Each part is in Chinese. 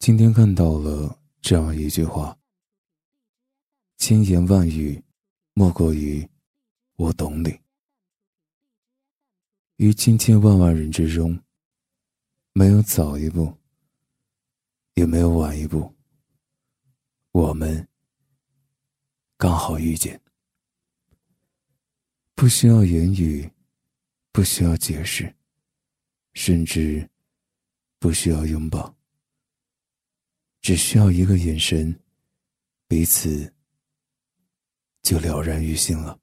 今天看到了这样一句话：“千言万语，莫过于我懂你。”于千千万万人之中，没有早一步，也没有晚一步，我们刚好遇见。不需要言语，不需要解释，甚至不需要拥抱。只需要一个眼神，彼此就了然于心了。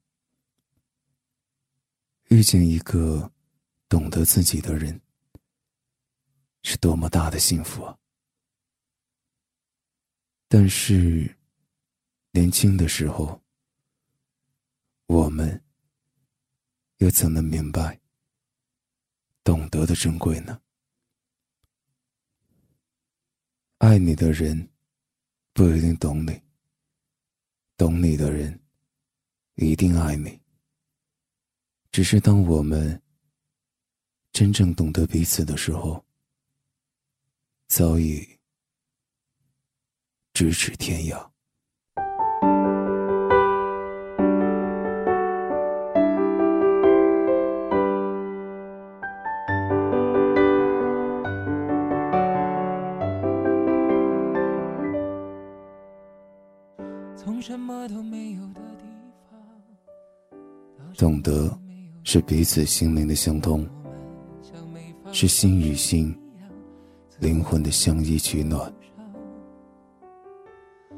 遇见一个懂得自己的人，是多么大的幸福啊！但是，年轻的时候，我们又怎能明白懂得的珍贵呢？爱你的人不一定懂你，懂你的人一定爱你。只是当我们真正懂得彼此的时候，早已咫尺天涯。懂得是彼此心灵的相通，是心与心、灵魂的相依取暖，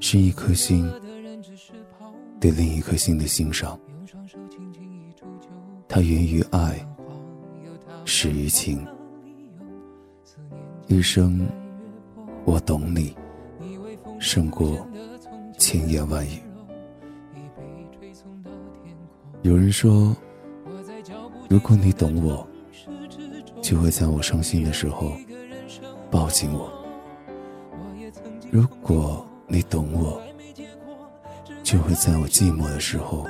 是一颗心对另一颗心的欣赏。它源于爱，始于情。一生我懂你，胜过千言万语。有人说，如果你懂我，就会在我伤心的时候抱紧我；如果你懂我，就会在我寂寞的时候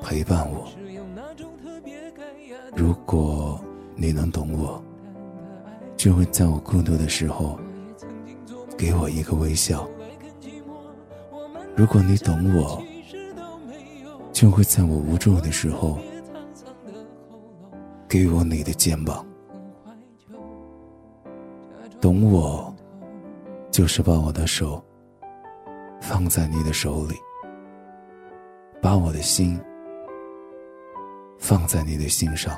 陪伴我；如果你能懂我，就会在我孤独的时候给我一个微笑；如果你懂我，就会在我无助的时候，给我你的肩膀。懂我，就是把我的手放在你的手里，把我的心放在你的心上。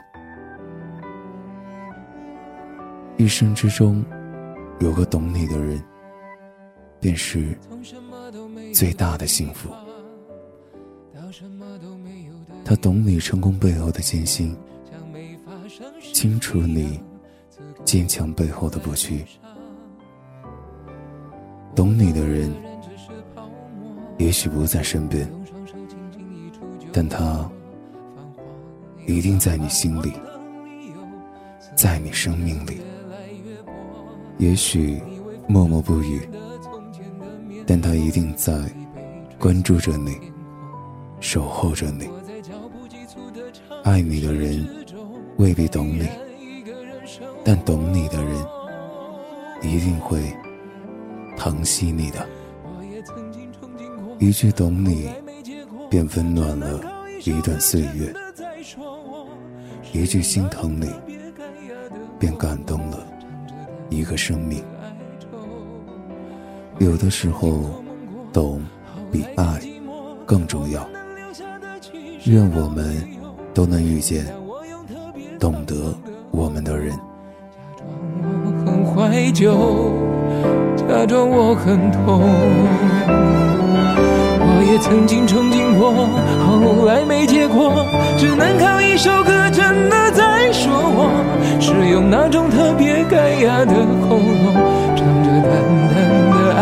一生之中，有个懂你的人，便是最大的幸福。他懂你成功背后的艰辛，清楚你坚强背后的不屈。懂你的人，也许不在身边，但他一定在你心里，在你生命里。也许默默不语，但他一定在关注着你。守候着你，爱你的人未必懂你，但懂你的人一定会疼惜你的。一句懂你，便温暖了一段岁月；一句心疼你，便感动了一个生命。有的时候，懂比爱更重要。愿我们都能遇见懂得我们的人。假装我很怀旧，假装我很痛。我也曾经憧憬过，后来没结果，只能靠一首歌真的在说我，是用那种特别干哑的喉咙，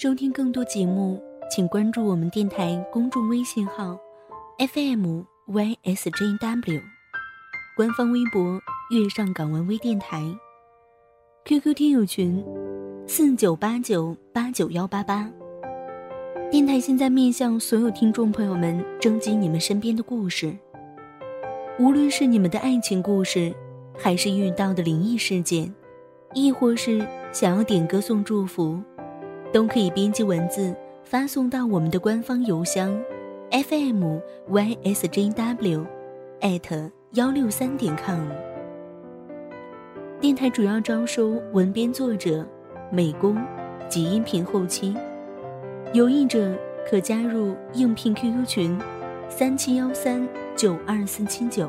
收听更多节目，请关注我们电台公众微信号 FM YSJW，官方微博月上港湾微电台，QQ 听友群四九八九八九幺八八。电台现在面向所有听众朋友们征集你们身边的故事，无论是你们的爱情故事，还是遇到的灵异事件，亦或是想要点歌送祝福。都可以编辑文字发送到我们的官方邮箱，fm ysjw，艾特幺六三点 com。电台主要招收文编作者、美工及音频后期，有意者可加入应聘 QQ 群：三七幺三九二四七九。